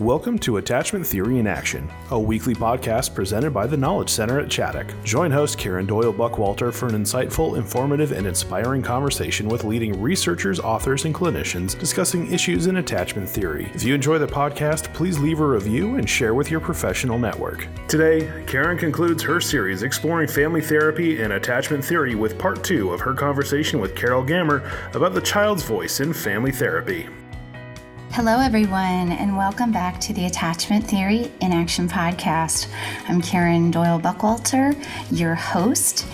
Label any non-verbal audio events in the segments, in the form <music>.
Welcome to Attachment Theory in Action, a weekly podcast presented by the Knowledge Center at Chaddock. Join host Karen Doyle Buckwalter for an insightful, informative, and inspiring conversation with leading researchers, authors, and clinicians discussing issues in attachment theory. If you enjoy the podcast, please leave a review and share with your professional network. Today, Karen concludes her series exploring family therapy and attachment theory with part two of her conversation with Carole Gammer about the child's voice in family therapy. Hello, everyone, and welcome back to the Attachment Theory in Action podcast. I'm Karen Doyle Buckwalter, your host,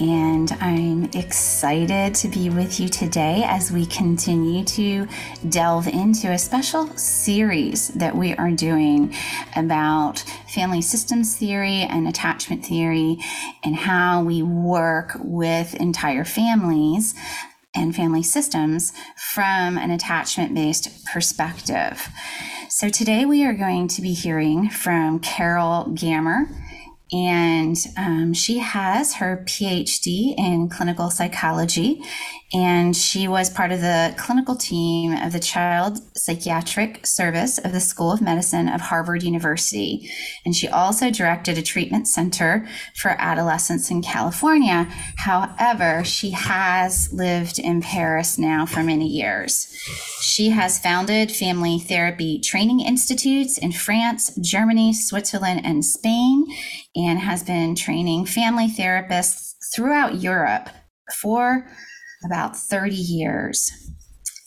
and I'm excited to be with you today as we continue to delve into a special series that we are doing about family systems theory and attachment theory and how we work with entire families and family systems from an attachment based perspective. So, today we are going to be hearing from Carole Gammer and um, she has her PhD in clinical psychology, and she was part of the clinical team of the Child Psychiatric Service of the School of Medicine of Harvard University. And she also directed a treatment center for adolescents in California. However, she has lived in Paris now for many years. She has founded family therapy training institutes in France, Germany, Switzerland, and Spain and has been training family therapists throughout Europe for about 30 years.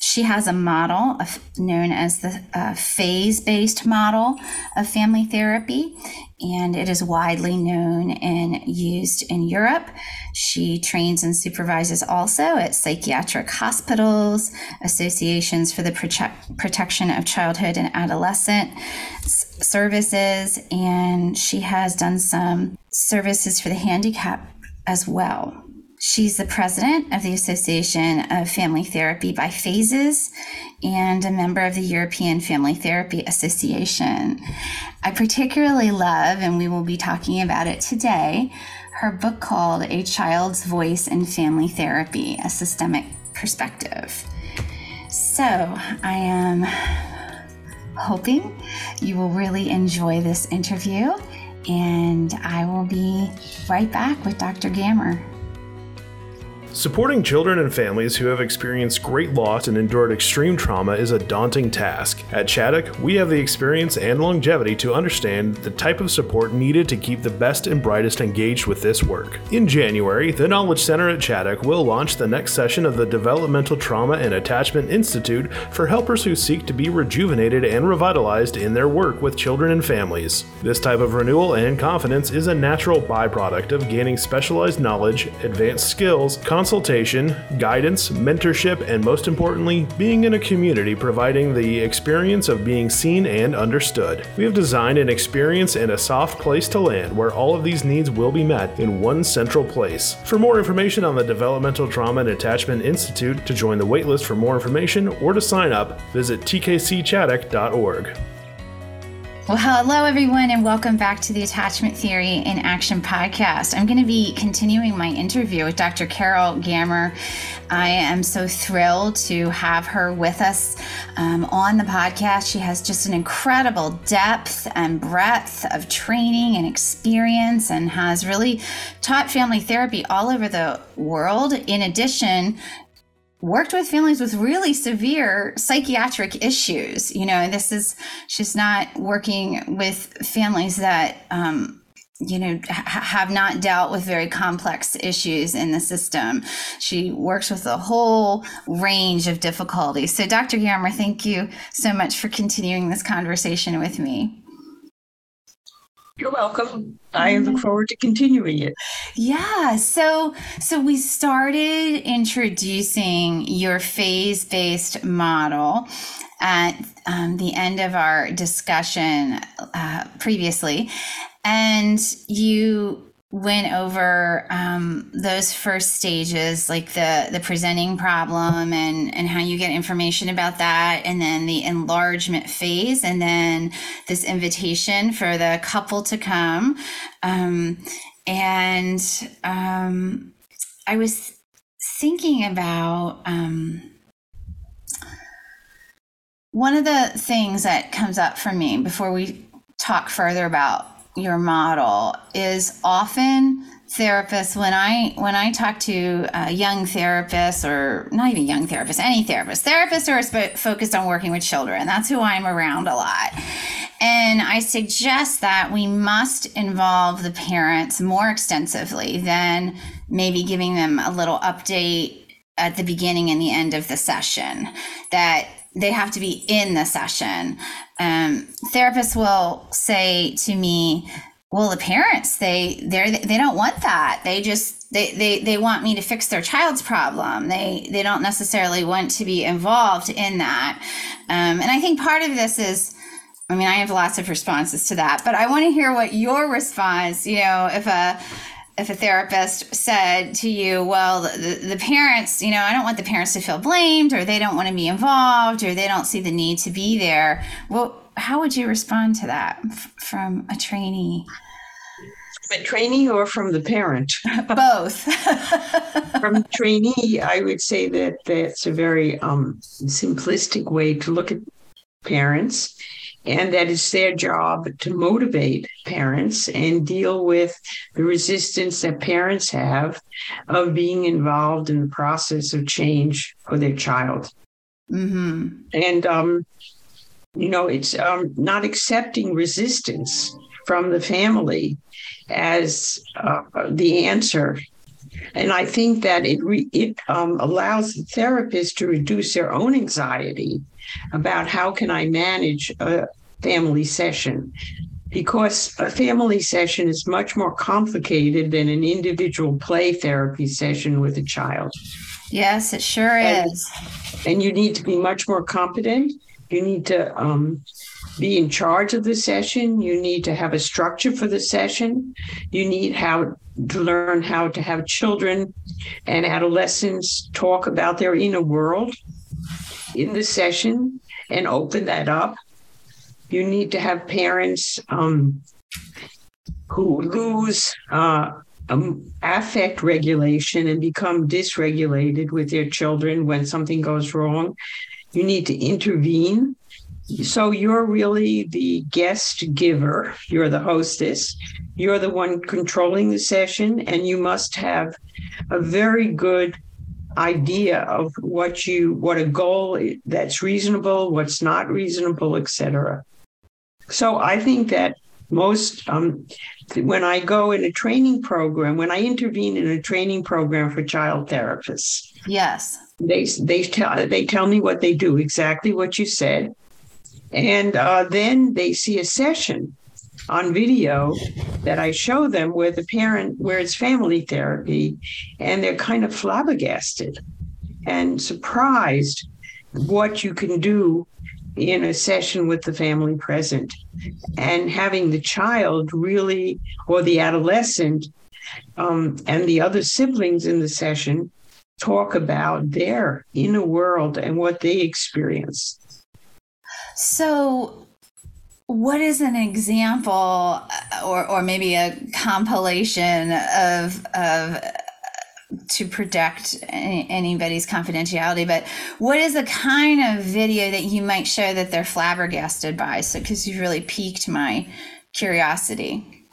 She has a model of, known as the uh, phase based model of family therapy, and it is widely known and used in Europe. She trains and supervises also at psychiatric hospitals, associations for the prote- protection of childhood and adolescent services, and she has done some services for the handicap as well. She's the president of the Association of Family Therapy by Phases and a member of the European Family Therapy Association. I particularly love, and we will be talking about it today, her book called A Child's Voice in Family Therapy A Systemic Perspective. So I am hoping you will really enjoy this interview, and I will be right back with Dr. Gammer. Supporting children and families who have experienced great loss and endured extreme trauma is a daunting task. At Chaddock, we have the experience and longevity to understand the type of support needed to keep the best and brightest engaged with this work. In January, the Knowledge Center at Chaddock will launch the next session of the Developmental Trauma and Attachment Institute for helpers who seek to be rejuvenated and revitalized in their work with children and families. This type of renewal and confidence is a natural byproduct of gaining specialized knowledge, advanced skills, consultation, guidance, mentorship, and most importantly, being in a community providing the experience of being seen and understood. We have designed an experience and a soft place to land where all of these needs will be met in one central place. For more information on the Developmental Trauma and Attachment Institute, to join the waitlist for more information, or to sign up, visit tkcchaddock.org. Well, hello, everyone, and welcome back to the Attachment Theory in Action podcast. I'm going to be continuing my interview with Dr. Carole Gammer. I am so thrilled to have her with us um, on the podcast. She has just an incredible depth and breadth of training and experience and has really taught family therapy all over the world. In addition, worked with families with really severe psychiatric issues. You know, this is, she's not working with families that, um, you know, ha- have not dealt with very complex issues in the system. She works with a whole range of difficulties. So, Dr. Gammer, thank you so much for continuing this conversation with me. You're welcome. I look forward to continuing it. Yeah. So so we started introducing your phase-based model at um, the end of our discussion uh, previously, and you went over um, those first stages like the the presenting problem and and how you get information about that and then the enlargement phase and then this invitation for the couple to come. Um, and um, i was thinking about um, one of the things that comes up for me before we talk further about your model is often therapists when i when i talk to uh, young therapists or not even young therapists any therapists therapists are sp- focused on working with children that's who i'm around a lot. And i suggest that we must involve the parents more extensively than maybe giving them a little update at the beginning and the end of the session that they have to be in the session. Um, therapists will say to me well the parents they they they don't want that. They just they, they they want me to fix their child's problem. They they don't necessarily want to be involved in that. Um, and i think part of this is i mean i have lots of responses to that but i want to hear what your response you know if a if a therapist said to you well the, the parents you know i don't want the parents to feel blamed or they don't want to be involved or they don't see the need to be there well how would you respond to that f- from a trainee? From a trainee or from the parent? <laughs> Both. <laughs> from trainee, I would say that that's a very um, simplistic way to look at parents and that it's their job to motivate parents and deal with the resistance that parents have of being involved in the process of change for their child. Mm-hmm. And um, you know, it's um, not accepting resistance from the family as uh, the answer. And I think that it re- it um, allows the therapist to reduce their own anxiety about how can I manage a family session because a family session is much more complicated than an individual play therapy session with a child. Yes, it sure and, is. And you need to be much more competent you need to um, be in charge of the session. You need to have a structure for the session. You need how to learn how to have children and adolescents talk about their inner world in the session and open that up. You need to have parents um, who lose uh, um, affect regulation and become dysregulated with their children when something goes wrong you need to intervene. So you're really the guest giver, you're the hostess, you're the one controlling the session, and you must have a very good idea of what you what a goal that's reasonable what's not reasonable etc so i think that most um, when i go in a training program when i intervene in a training program for child therapists yes. they they tell they tell me what they do, exactly what you said, and uh, then they see a session on video that I show them where the parent where it's family therapy, and they're kind of flabbergasted and surprised what you can do in a session with the family present and having the child really or the adolescent um, and the other siblings in the session talk about their inner world and what they experience. So, what is an example uh, or, or maybe a compilation of, of to protect anybody's confidentiality but what is the kind of video that you might show that they're flabbergasted by so because you've really piqued my curiosity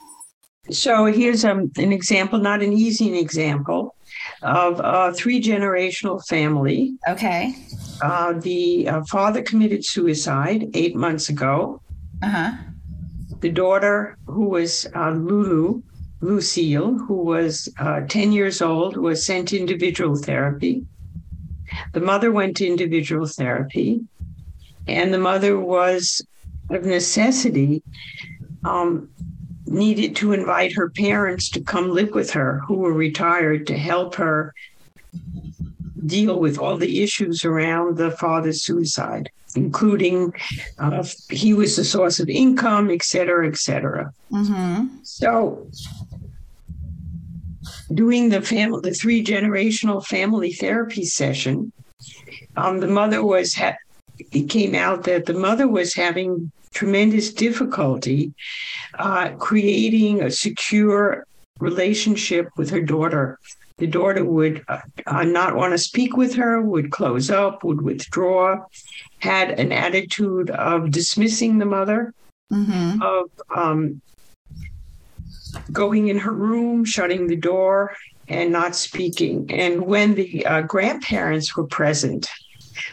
so here's um, an example not an easy example of a three generational family. Okay. Uh, the uh, father committed suicide eight months ago. Uh huh. The daughter, who was uh, Lulu, Lucille, who was uh, 10 years old, was sent individual therapy. The mother went to individual therapy, and the mother was, of necessity, um, needed to invite her parents to come live with her who were retired to help her deal with all the issues around the father's suicide, including uh, he was the source of income, et cetera, et cetera. Mm-hmm. So, doing the family, the three generational family therapy session, um, the mother was ha- it came out that the mother was having tremendous difficulty uh, creating a secure relationship with her daughter the daughter would uh, uh, not want to speak with her, would close up, would withdraw, had an attitude of dismissing the mother, Mm-hmm. of um, going in her room, shutting the door, and not speaking. And when the uh, grandparents were present,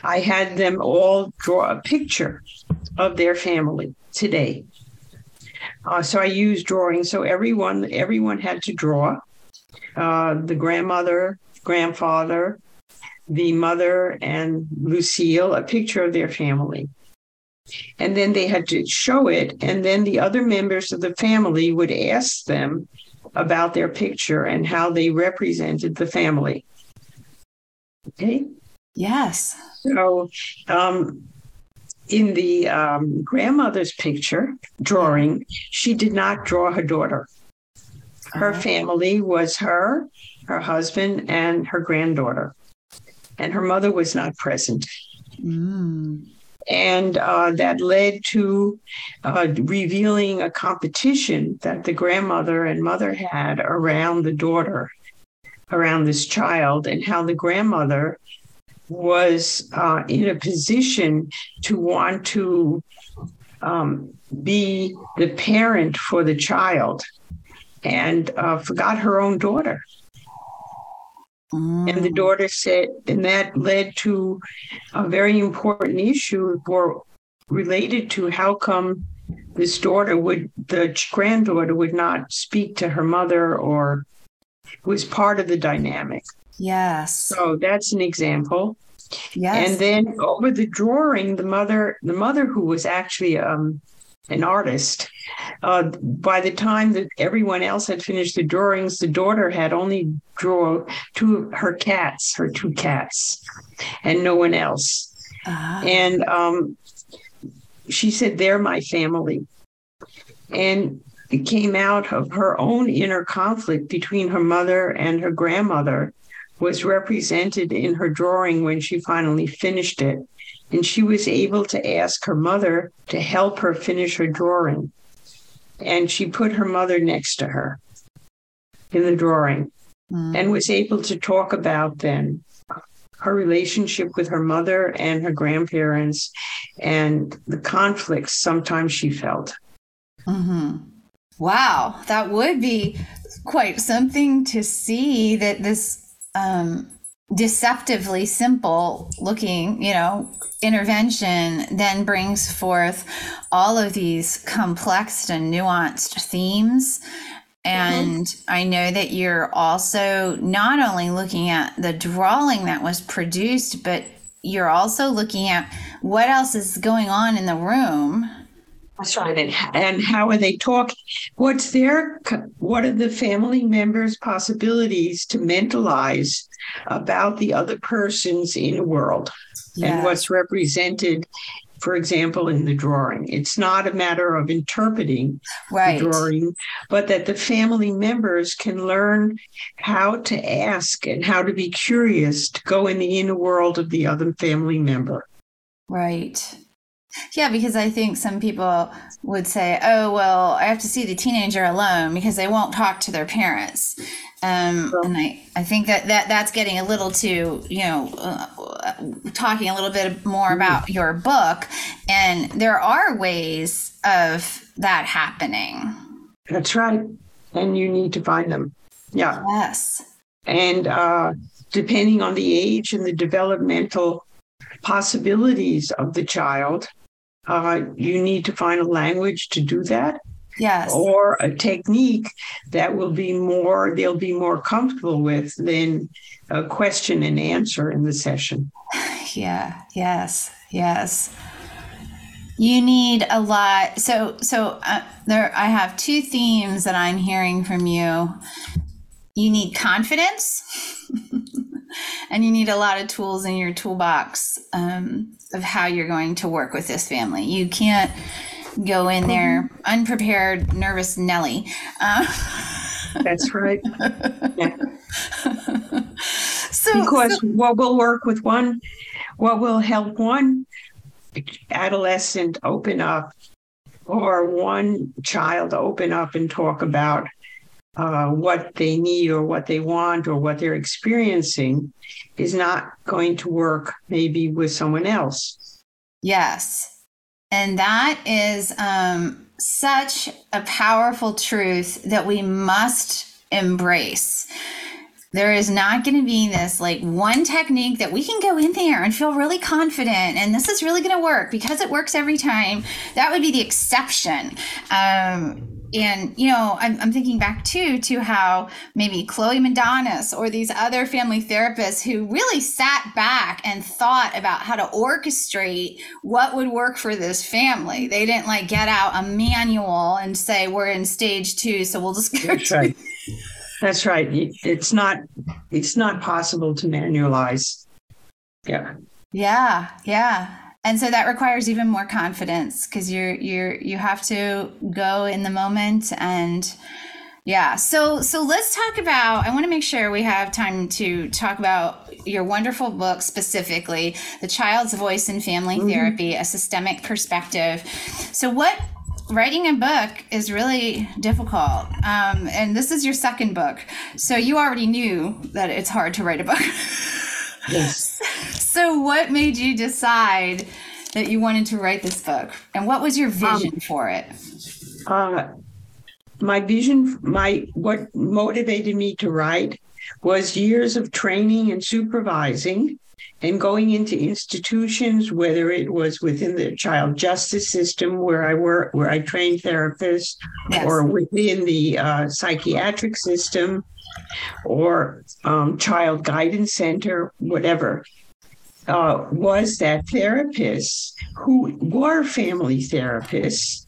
I had them all draw a picture of their family today. Uh, so I used drawing. So everyone, everyone had to draw. Uh, the grandmother, grandfather, the mother, and Lucille a picture of their family. And then they had to show it. And then the other members of the family would ask them about their picture and how they represented the family. Okay. Yes. So, um, in the um, grandmother's picture drawing, she did not draw her daughter. Her Oh. family was her, her husband, and her granddaughter. And her mother was not present. Mm. And uh, that led to uh, revealing a competition that the grandmother and mother had around the daughter, around this child, and how the grandmother was uh, in a position to want to um, be the parent for the child and uh, forgot her own daughter. And the Mm. daughter said, and that led to a very important issue for related to how come this daughter would, the granddaughter would not speak to her mother or was part of the dynamic. Yes. So that's an example. Yes. And then over the drawing, the mother, the mother who was actually um, an artist, uh, by the time that everyone else had finished the drawings, the daughter had only drawn two of her cats, her two cats, and no one else. Ah. And um, she said, "They're my family," and it came out of her own inner conflict between her mother and her grandmother was represented in her drawing when she finally finished it. And she was able to ask her mother to help her finish her drawing. And she put her mother next to her in the drawing Mm. and was able to talk about then her relationship with her mother and her grandparents and the conflicts sometimes she felt. hmm Wow, that would be quite something to see that this um, deceptively simple looking, you know, intervention then brings forth all of these complex and nuanced themes. Mm-hmm. And I know that you're also not only looking at the drawing that was produced, but you're also looking at what else is going on in the room. That's right. And, and how are they talking? What's their, what are the family members' possibilities to mentalize about the other person's inner world and what's represented, for example, in the drawing? It's not a matter of interpreting right. the drawing, but that the family members can learn how to ask and how to be curious to go in the inner world of the other family member. Right. Yeah, because I think some people would say, oh, well, I have to see the teenager alone because they won't talk to their parents. Um, Well- and I, I think that, that that's getting a little too, you know, uh, talking a little bit more about your book. And there are ways of that happening. That's right. And you need to find them. Yeah. Yes. And uh, depending on the age and the developmental possibilities of the child, uh, you need to find a language to do that Yes. or a technique that will be more, they'll be more comfortable with than a question and answer in the session. <sighs> Yeah. Yes. Yes. You need a lot. So, so uh, there, I have two themes that I'm hearing from you. You need confidence, <laughs> and you need a lot of tools in your toolbox um, of how you're going to work with this family. You can't go in there unprepared, nervous Nelly. Uh, That's right. <laughs> so, Because what will work with one, what will help one adolescent open up or one child open up and talk about uh, what they need or what they want or what they're experiencing is not going to work maybe with someone else. Yes. And that is um, such a powerful truth that we must embrace. There is not going to be this like one technique that we can go in there and feel really confident and this is really going to work because it works every time. That would be the exception. Um, and you know I'm, I'm, thinking back too to how maybe Cloé Madanes or these other family therapists who really sat back and thought about how to orchestrate what would work for this family. They didn't like get out a manual and say we're in stage two so we'll just go that's right. That's right. It's not it's not possible to manualize. Yeah. Yeah yeah and so that requires even more confidence because you're you're you have to go in the moment and yeah. So so let's talk about i want to make sure we have time to talk about your wonderful book specifically the child's voice in family mm-hmm. therapy a systemic perspective. So what writing a book is really difficult um, and this is your second book. So you already knew that it's hard to write a book <laughs> Yes. <laughs> so, what made you decide that you wanted to write this book, and what was your vision um, for it? Uh, my vision, my what motivated me to write was years of training and supervising and going into institutions, whether it was within the child justice system where I work, where I trained therapists, yes. or within the uh, psychiatric system, or um, child guidance center, whatever, uh, was that therapists who were family therapists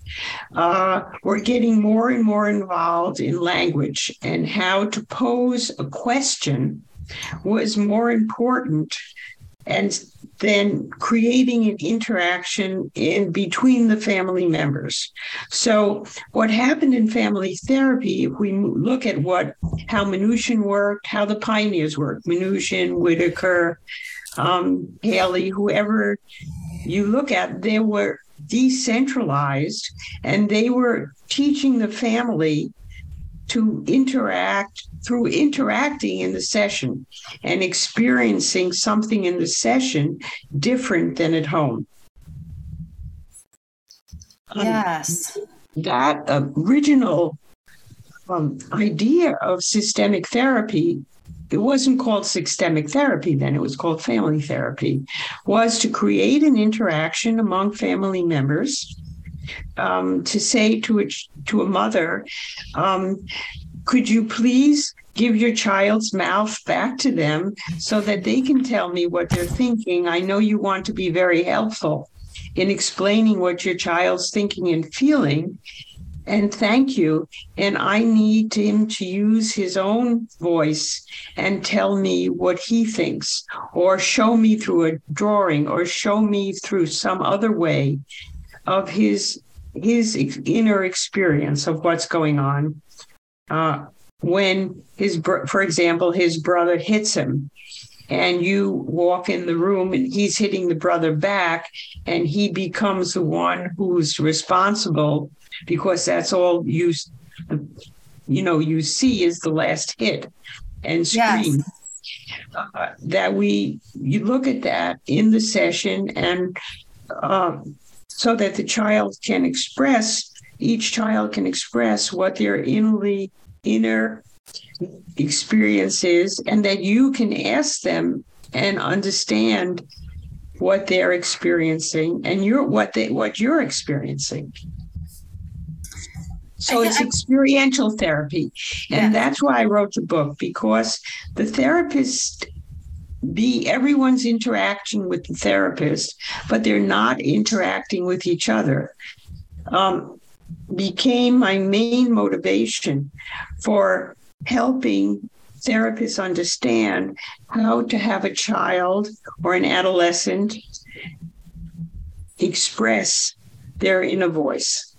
uh, were getting more and more involved in language and how to pose a question was more important and then creating an interaction in between the family members. So what happened in family therapy, if we look at what how Minuchin worked, how the pioneers worked, Minuchin, Whitaker, um, Haley, whoever you look at, they were decentralized and they were teaching the family to interact through interacting in the session and experiencing something in the session different than at home. Um, yes. Um, that original um, idea of systemic therapy it wasn't called systemic therapy then it was called family therapy was to create an interaction among family members um, to say to a, to a mother, um, could you please give your child's mouth back to them so that they can tell me what they're thinking? I know you want to be very helpful in explaining what your child's thinking and feeling. And thank you. And I need him to use his own voice and tell me what he thinks, or show me through a drawing, or show me through some other way of his his inner experience of what's going on uh, when his for example his brother hits him and you walk in the room and he's hitting the brother back and he becomes the one who's responsible because that's all you you know you see is the last hit and scream yes. uh, that we you look at that in the session and uh, so that the child can express, each child can express what their innerly, inner experience is, and that you can ask them and understand what they're experiencing and you're what they what you're experiencing. So it's experiential therapy. And yeah. that's why I wrote the book because the therapist be everyone's interaction with the therapist, but they're not interacting with each other. Um, became my main motivation for helping therapists understand how to have a child or an adolescent express their inner voice.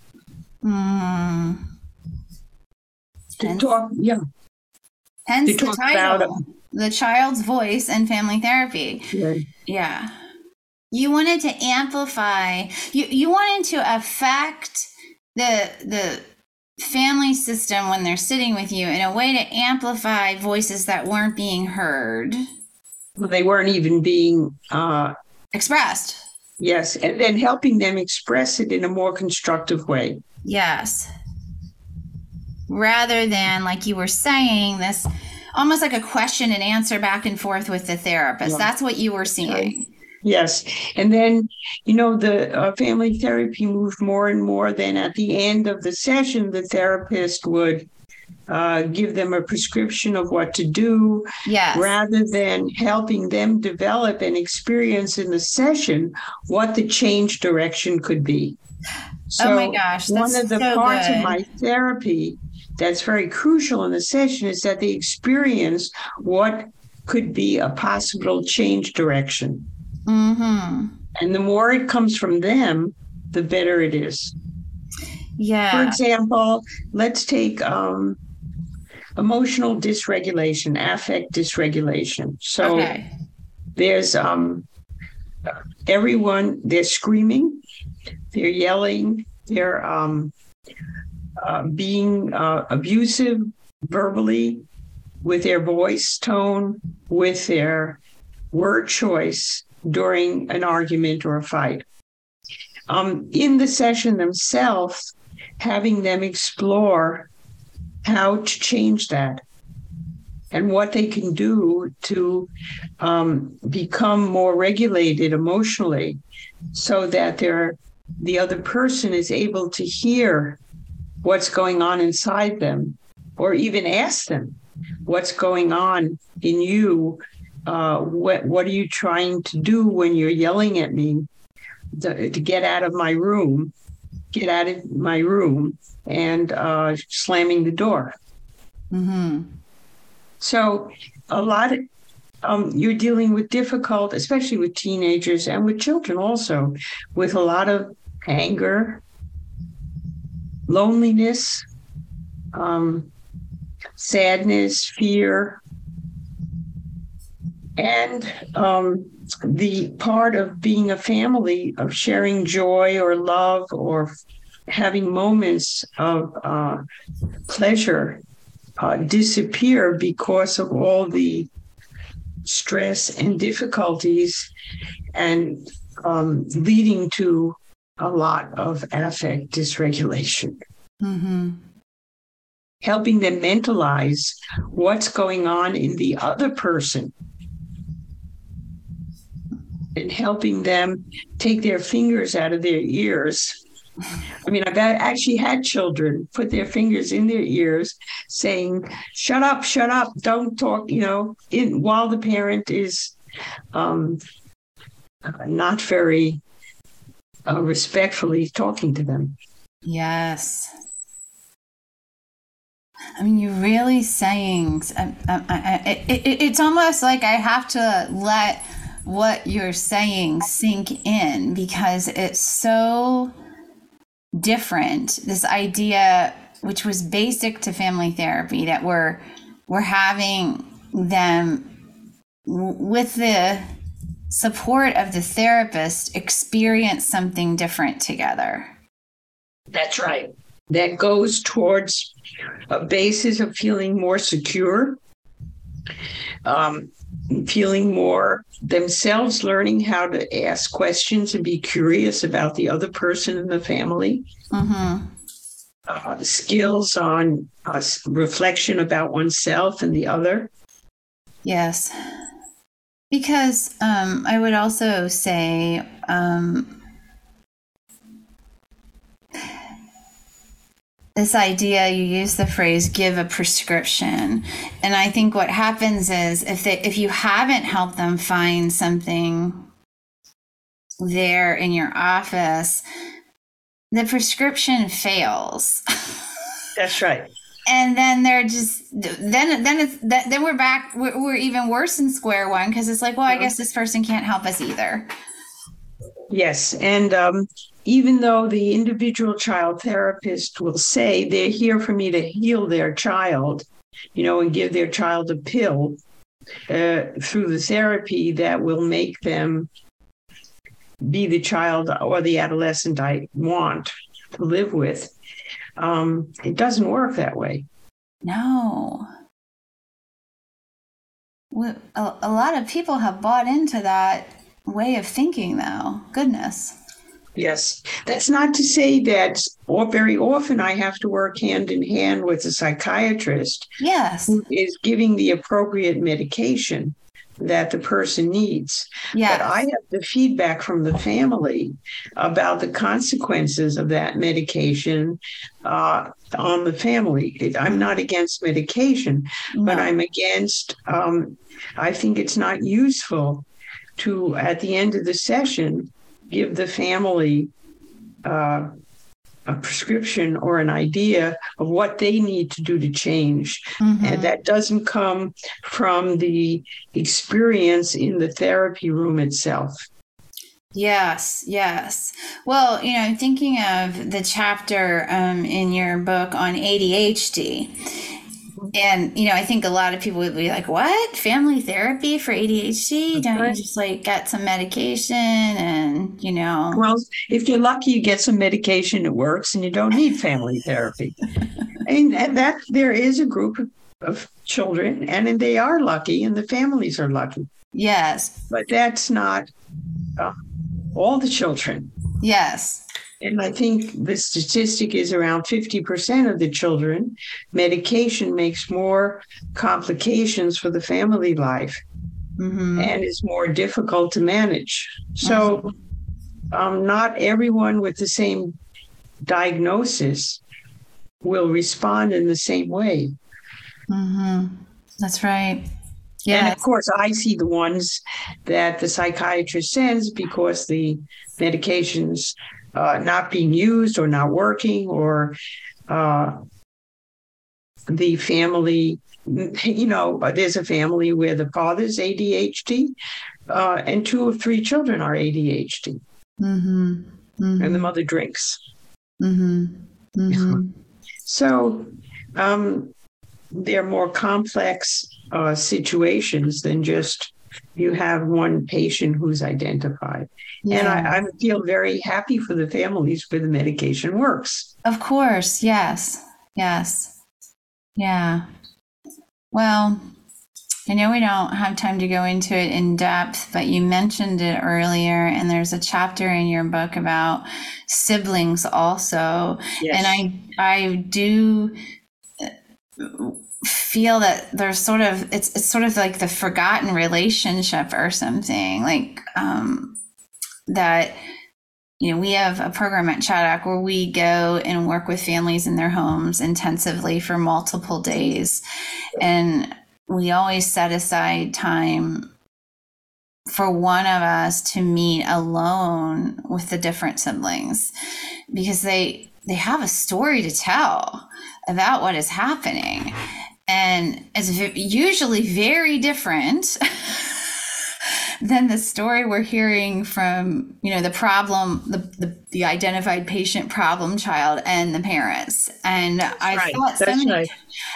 Mm. To talk, yeah. Hence to talk the title. About, the child's voice and family therapy. Right. Yeah. You wanted to amplify, you, you wanted to affect the, the, family system when they're sitting with you in a way to amplify voices that weren't being heard. Well, They weren't even being uh, expressed. Yes, and then helping them express it in a more constructive way. Yes. Rather than, like you were saying, this almost like a question and answer back and forth with the therapist. Yeah. That's what you were seeing. Yes. And then, you know, the uh, family therapy moved more and more. Then at the end of the session, the therapist would uh, give them a prescription of what to do yes. rather than helping them develop and experience in the session what the change direction could be. So oh my gosh. one of the so parts good. of my therapy that's very crucial in the session is that they experience what could be a possible change direction. Mm-hmm. And the more it comes from them, the better it is. Yeah. For example, let's take um, emotional dysregulation, affect dysregulation. So okay. there's um, everyone, they're screaming, they're yelling, they're um, uh, being uh, abusive verbally with their voice tone, with their word choice during an argument or a fight. Um, in the session themselves, having them explore how to change that and what they can do to um, become more regulated emotionally so that they're, the other person is able to hear what's going on inside them or even ask them what's going on in you uh, what what are you trying to do when you're yelling at me to, to get out of my room get out of my room and uh, slamming the door mm-hmm. so a lot of um, you're dealing with difficult especially with teenagers and with children also with a lot of anger loneliness um, sadness fear. And um, the part of being a family, of sharing joy or love or having moments of uh, pleasure uh, disappear because of all the stress and difficulties and um, leading to a lot of affect dysregulation. Mm-hmm. Helping them mentalize what's going on in the other person and helping them take their fingers out of their ears. I mean, I've actually had children put their fingers in their ears saying, shut up, shut up, don't talk, you know, in, while the parent is um, not very uh, respectfully talking to them. Yes. I mean, you're really saying, I, I, I, it, it's almost like I have to let what you're saying sink in because it's so different. This idea, which was basic to family therapy, that we're we're having them with the support of the therapist experience something different together. That's right. That goes towards a basis of feeling more secure, um, feeling more themselves learning how to ask questions and be curious about the other person in the family. Mm-hmm. Uh, skills on uh, reflection about oneself and the other. Yes. Because um, I would also say um, this idea you use the phrase give a prescription. And i think what happens is if they if you haven't helped them find something there in your office the prescription fails. That's right. And then they're just then then it's then we're back we're, we're even worse in square one because it's like well i guess this person can't help us either. Yes and um even though the individual child therapist will say they're here for me to heal their child, you know, and give their child a pill uh, through the therapy that will make them be the child or the adolescent I want. to live with. Um, it doesn't work that way. No. A, a lot of people have bought into that way of thinking, though. Goodness. Yes. That's not to say that or very often I have to work hand in hand with a psychiatrist. Yes. Who is giving the appropriate medication that the person needs. Yes. But I have the feedback from the family about the consequences of that medication uh, on the family. I'm not against medication, no. but I'm against, um, I think it's not useful to, at the end of the session, give the family uh, a prescription or an idea of what they need to do to change. Mm-hmm. And that doesn't come from the experience in the therapy room itself. Yes, yes. Well, you know, I'm thinking of the chapter um, in your book on ADHD and you know, I think a lot of people would be like, "What? Family therapy for ADHD? Don't you just like get some medication and you know?" Well, if you're lucky, you get some medication that works, and you don't need family therapy. <laughs> and, and that there is a group of, of children, and they are lucky, and the families are lucky. Yes, but that's not uh, all the children. Yes. And I think the statistic is around 50% of the children. Medication makes more complications for the family life mm-hmm. and is more difficult to manage. So, mm-hmm. um, not everyone with the same diagnosis will respond in the same way. Mm-hmm. That's right. Yeah. And of course, I see the ones that the psychiatrist sends because the medications uh, not being used or not working or uh, the family you know there's a family where the father's adhd uh, and two or three children are adhd mm-hmm. Mm-hmm. and the mother drinks mm-hmm. mm-hmm. so um, they're more complex uh, situations than just you have one patient who's identified. Yeah. And I, I feel very happy for the families where the medication works. Of course. Yes. Yes. Yeah. Well, I know we don't have time to go into it in depth, but you mentioned it earlier, and there's a chapter in your book about siblings also. Yes. And I I do feel that there's sort of it's it's sort of like the forgotten relationship or something like um that you know we have a program at Chaddock where we go and work with families in their homes intensively for multiple days. And we always set aside time for one of us to meet alone with the different siblings because they they have a story to tell about what is happening and it's usually very different <laughs> than the story we're hearing from you know the problem the, the, the identified patient problem child and the parents and i right. thought so many, right.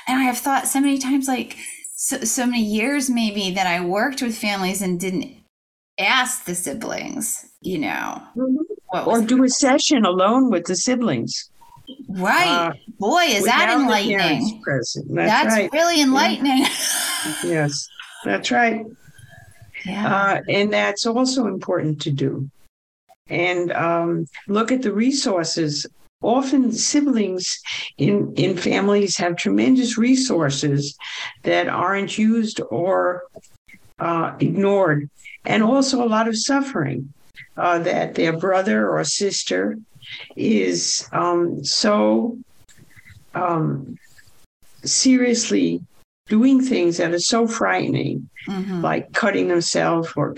and i have thought so many times like so, so many years maybe that i worked with families and didn't ask the siblings you know mm-hmm. or do a session alone with the siblings Right. Uh, Boy, is that enlightening. That's, that's right. really enlightening. Yeah. <laughs> yes, that's right. Yeah. Uh, and that's also important to do. And um, look at the resources. Often siblings in, in families have tremendous resources that aren't used or uh, ignored, and also a lot of suffering uh, that their brother or sister is um, so um, seriously doing things that are so frightening, mm-hmm. like cutting themselves or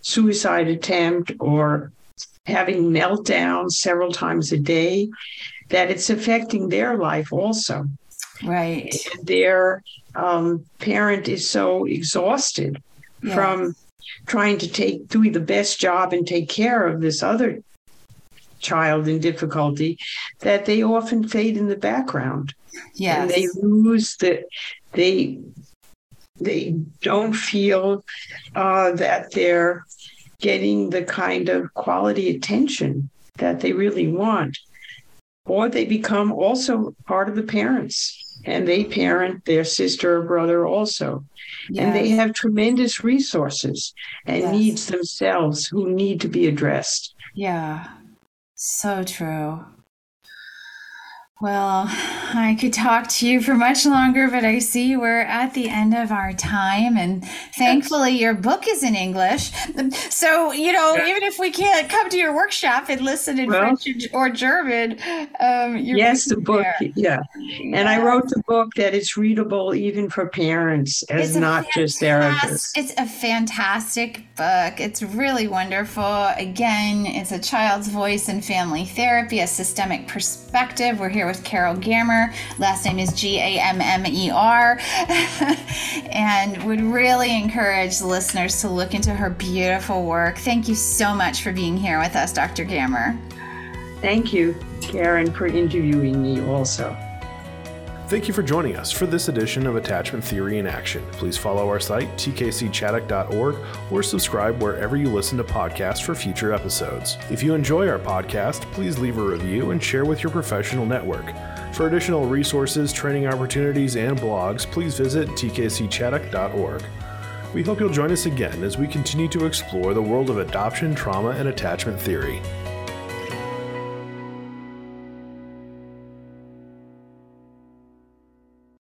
suicide attempt or having meltdowns several times a day, that it's affecting their life also. Right. And their um, parent is so exhausted yes. from trying to take doing the best job and take care of this other child in difficulty that they often fade in the background. Yeah. And they lose the they they don't feel uh, that they're getting the kind of quality attention that they really want. or they become also part of the parents and they parent their sister or brother also. Yes. And they have tremendous resources and yes. needs themselves who need to be addressed. Yeah, so true. Well, I could talk to you for much longer, but I see we're at the end of our time. And thankfully, your book is in English. So, you know, yeah. even if we can't come to your workshop and listen in well, French or German, um, yes, the book, yeah. yeah. And I wrote the book that it's readable even for parents as not just therapists. It's a fantastic book. It's really wonderful. Again, it's a child's voice in family therapy, a systemic perspective. We're here with Carole Gammer. Last name is G A M M E R. <laughs> and would really encourage listeners to look into her beautiful work. Thank you so much for being here with us, Dr. Gammer. Thank you, Karen, for interviewing me also. Thank you for joining us for this edition of Attachment Theory in Action. Please follow our site, tkcchaddock.org, or subscribe wherever you listen to podcasts for future episodes. If you enjoy our podcast, please leave a review and share with your professional network. For additional resources, training opportunities, and blogs, please visit tkcchaddock.org. We hope you'll join us again as we continue to explore the world of adoption, trauma, and attachment theory.